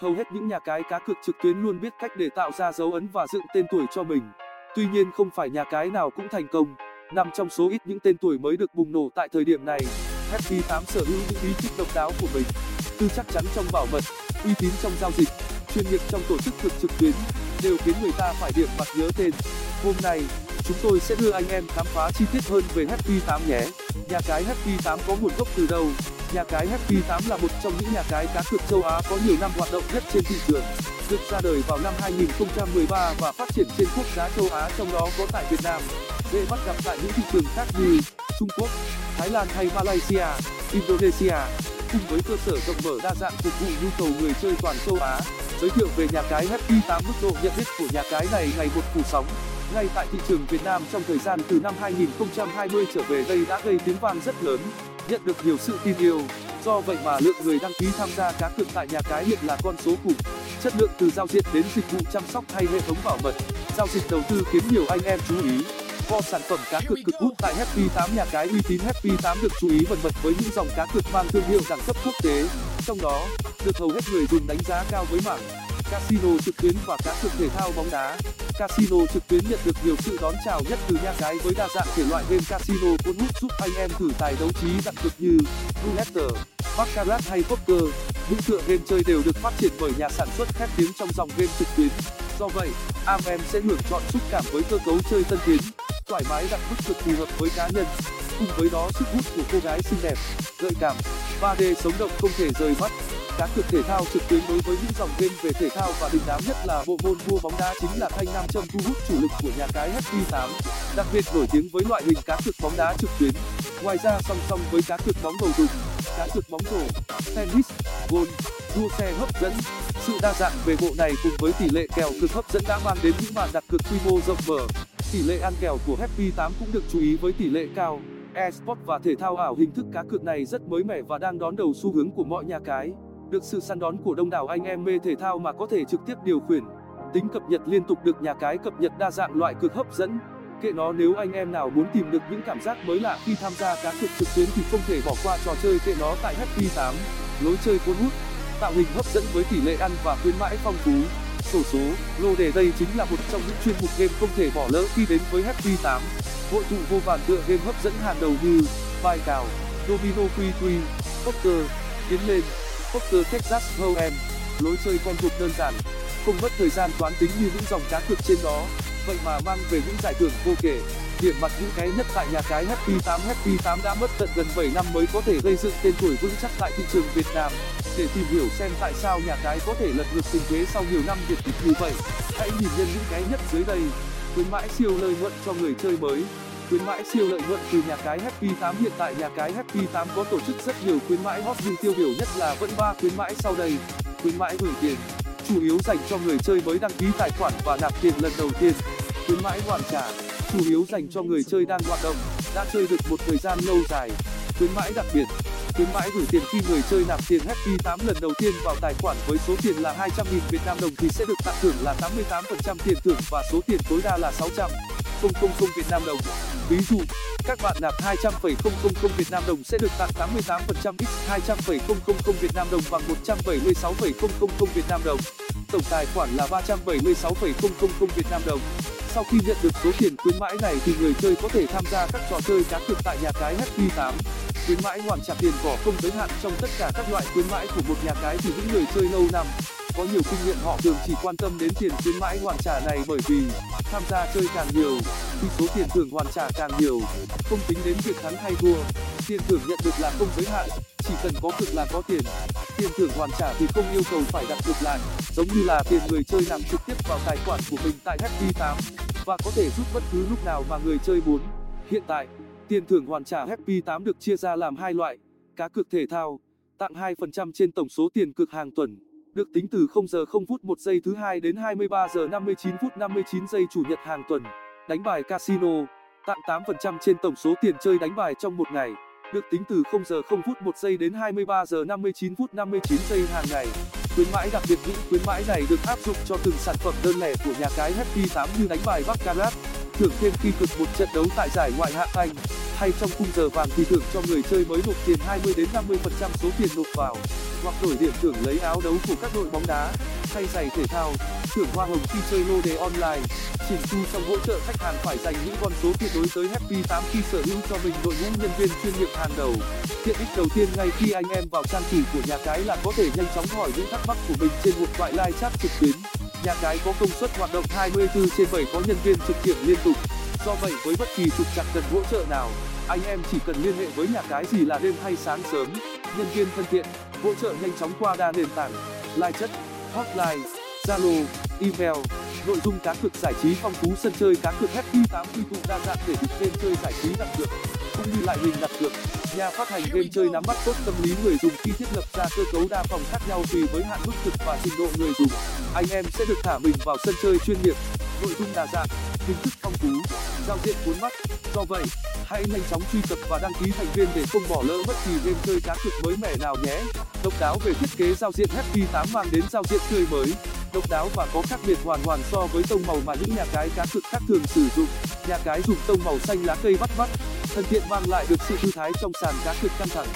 hầu hết những nhà cái cá cược trực tuyến luôn biết cách để tạo ra dấu ấn và dựng tên tuổi cho mình. Tuy nhiên không phải nhà cái nào cũng thành công. Nằm trong số ít những tên tuổi mới được bùng nổ tại thời điểm này, happy 8 sở hữu những bí kíp độc đáo của mình, tư chắc chắn trong bảo mật, uy tín trong giao dịch, chuyên nghiệp trong tổ chức cược trực tuyến, đều khiến người ta phải điểm mặt nhớ tên. Hôm nay, chúng tôi sẽ đưa anh em khám phá chi tiết hơn về happy 8 nhé. Nhà cái happy 8 có nguồn gốc từ đâu? Nhà cái happy 8 là một trong những nhà cái cá cược châu á có nhiều năm hoạt động nhất trên thị trường được ra đời vào năm 2013 và phát triển trên quốc gia châu á trong đó có tại việt nam. Dễ bắt gặp tại những thị trường khác như trung quốc thái lan hay malaysia indonesia. Cùng với cơ sở rộng mở đa dạng phục vụ nhu cầu người chơi toàn châu á giới thiệu về nhà cái happy 8 mức độ nhận biết của nhà cái này ngày một phủ sóng. Ngay tại thị trường Việt Nam trong thời gian từ năm 2020 trở về đây đã gây tiếng vang rất lớn, nhận được nhiều sự tin yêu. Do vậy mà lượng người đăng ký tham gia cá cược tại nhà cái hiện là con số khủng. Chất lượng từ giao diện đến dịch vụ chăm sóc hay hệ thống bảo mật, giao dịch đầu tư khiến nhiều anh em chú ý. Kho sản phẩm cá cược cực hút tại Happy 8 nhà cái uy tín Happy 8 được chú ý vần vật với những dòng cá cược mang thương hiệu đẳng cấp quốc tế. Trong đó, được hầu hết người dùng đánh giá cao với mảng casino trực tuyến và cá cược thể thao bóng đá casino trực tuyến nhận được nhiều sự đón chào nhất từ nhà cái với đa dạng thể loại game casino cuốn hút giúp anh em thử tài đấu trí đặc cực như roulette, baccarat hay poker. Những tựa game chơi đều được phát triển bởi nhà sản xuất khét tiếng trong dòng game trực tuyến. Do vậy am em sẽ hưởng chọn xúc cảm với cơ cấu chơi tân tiến thoải mái đặt mức cực phù hợp với cá nhân. Cùng với đó, sức hút của cô gái xinh đẹp, gợi cảm 3D sống động không thể rời mắt cá cược thể thao trực tuyến đối với những dòng game về thể thao và đình đám nhất là bộ môn vua bóng đá chính là thanh nam châm thu hút chủ lực của nhà cái happy 8 đặc biệt nổi tiếng với loại hình cá cược bóng đá trực tuyến. Ngoài ra, song song với cá cược bóng bầu dục cá cược bóng rổ, tennis, golf, đua xe hấp dẫn, sự đa dạng về bộ này cùng với tỷ lệ kèo cực hấp dẫn đã mang đến những màn đặt cược quy mô rộng mở. Tỷ lệ ăn kèo của happy 8 cũng được chú ý với tỷ lệ cao. Esports và thể thao ảo hình thức cá cược này rất mới mẻ và đang đón đầu xu hướng của mọi nhà cái được sự săn đón của đông đảo anh em mê thể thao mà có thể trực tiếp điều khiển. Tính cập nhật liên tục được nhà cái cập nhật đa dạng loại cực hấp dẫn. Kệ nó nếu anh em nào muốn tìm được những cảm giác mới lạ khi tham gia cá cược trực tuyến thì không thể bỏ qua trò chơi kệ nó tại happy 8 lối chơi cuốn hút, tạo hình hấp dẫn với tỷ lệ ăn và khuyến mãi phong phú. Sổ số, lô đề đây chính là một trong những chuyên mục game không thể bỏ lỡ khi đến với happy 8 hội tụ vô vàn tựa game hấp dẫn hàng đầu như bài cào, domino quy quy, poker, tiến lên poker texas hold'em lối chơi con thuộc đơn giản, không mất thời gian toán tính như những dòng cá cược trên đó. Vậy mà mang về những giải thưởng vô kể, điểm mặt những cái nhất tại nhà cái happy 8 happy 8 đã mất tận gần 7 năm mới có thể gây dựng tên tuổi vững chắc tại thị trường việt nam. Để tìm hiểu xem tại sao nhà cái có thể lật ngược tình thế sau nhiều năm việt kịch như vậy, hãy nhìn nhân những cái nhất dưới đây. Khuyến mãi siêu lợi nhuận cho người chơi mới khuyến mãi siêu lợi nhuận từ nhà cái happy 8 hiện tại nhà cái happy 8 có tổ chức rất nhiều khuyến mãi hot nhưng tiêu biểu nhất là vẫn ba khuyến mãi sau đây. Khuyến mãi gửi tiền, chủ yếu dành cho người chơi mới đăng ký tài khoản và nạp tiền lần đầu tiên. Khuyến mãi hoàn trả, chủ yếu dành cho người chơi đang hoạt động, đã chơi được một thời gian lâu dài. Khuyến mãi đặc biệt, khuyến mãi gửi tiền khi người chơi nạp tiền happy 8 lần đầu tiên vào tài khoản với số tiền là 200.000 Việt Nam đồng thì sẽ được tặng thưởng là 88% tiền thưởng và số tiền tối đa là 600 000 Việt Nam đồng. Ví dụ, các bạn nạp 200,000 Việt Nam đồng sẽ được tặng 88% x 200,000 Việt Nam đồng bằng 176,000 Việt Nam đồng. Tổng tài khoản là 376,000 Việt Nam đồng. Sau khi nhận được số tiền khuyến mãi này thì người chơi có thể tham gia các trò chơi cá cược tại nhà cái Happy 8. Khuyến mãi hoàn trả tiền cỏ không giới hạn trong tất cả các loại khuyến mãi của một nhà cái thì những người chơi lâu năm có nhiều kinh nghiệm, họ thường chỉ quan tâm đến tiền khuyến mãi hoàn trả này bởi vì tham gia chơi càng nhiều thì số tiền thưởng hoàn trả càng nhiều. Không tính đến việc thắng hay thua, tiền thưởng nhận được là không giới hạn, chỉ cần có cực là có tiền. Tiền thưởng hoàn trả thì không yêu cầu phải đặt cược lại, giống như là tiền người chơi nạp trực tiếp vào tài khoản của mình tại happy 8 và có thể rút bất cứ lúc nào mà người chơi muốn. Hiện tại, tiền thưởng hoàn trả happy 8 được chia ra làm hai loại, cá cược thể thao, tặng 2% trên tổng số tiền cược hàng tuần được tính từ 0 giờ 0 phút 1 giây thứ hai đến 23 giờ 59 phút 59 giây chủ nhật hàng tuần. Đánh bài casino, tặng 8% trên tổng số tiền chơi đánh bài trong một ngày, được tính từ 0 giờ 0 phút 1 giây đến 23 giờ 59 phút 59 giây hàng ngày. Khuyến mãi đặc biệt những khuyến mãi này được áp dụng cho từng sản phẩm đơn lẻ của nhà cái Happy 8 như đánh bài baccarat, thưởng thêm khi cực một trận đấu tại giải ngoại hạng Anh, hay trong khung giờ vàng thì thưởng cho người chơi mới nộp tiền 20 đến 50% số tiền nộp vào hoặc đổi điểm thưởng lấy áo đấu của các đội bóng đá, hay giày thể thao. Thưởng hoa hồng khi chơi lô đề online. Chỉnh chu trong hỗ trợ khách hàng phải dành những con số tuyệt đối tới happy khi sở hữu cho mình đội ngũ nhân viên chuyên nghiệp hàng đầu. Tiện ích đầu tiên ngay khi anh em vào trang chủ của nhà cái là có thể nhanh chóng hỏi những thắc mắc của mình trên một loại live chat trực tuyến. Nhà cái có công suất hoạt động 24 trên 7 có nhân viên trực kiểm liên tục. Do vậy với bất kỳ trục trặc cần hỗ trợ nào, anh em chỉ cần liên hệ với nhà cái gì là đêm hay sáng sớm, nhân viên thân thiện hỗ trợ nhanh chóng qua đa nền tảng live chat hotline, zalo, email, nội dung cá cược giải trí phong phú sân chơi cá cược happy 8 quy tụ đa dạng để thức game chơi giải trí đặt cược, cũng như lại hình đặt cược. Nhà phát hành game chơi nắm bắt tốt tâm lý người dùng khi thiết lập ra cơ cấu đa phòng khác nhau tùy với hạn mức thực và trình độ người dùng. Anh em sẽ được thả mình vào sân chơi chuyên nghiệp, nội dung đa dạng, hình thức phong phú, giao diện cuốn mắt. Do vậy hãy nhanh chóng truy cập và đăng ký thành viên để không bỏ lỡ bất kỳ game chơi cá cược mới mẻ nào nhé. Độc đáo về thiết kế giao diện happy 8 mang đến giao diện tươi mới. Độc đáo và có khác biệt hoàn toàn so với tông màu mà những nhà cái cá cược khác thường sử dụng. Nhà cái dùng tông màu xanh lá cây bắt mắt thân thiện mang lại được sự thư thái trong sàn cá cược căng thẳng.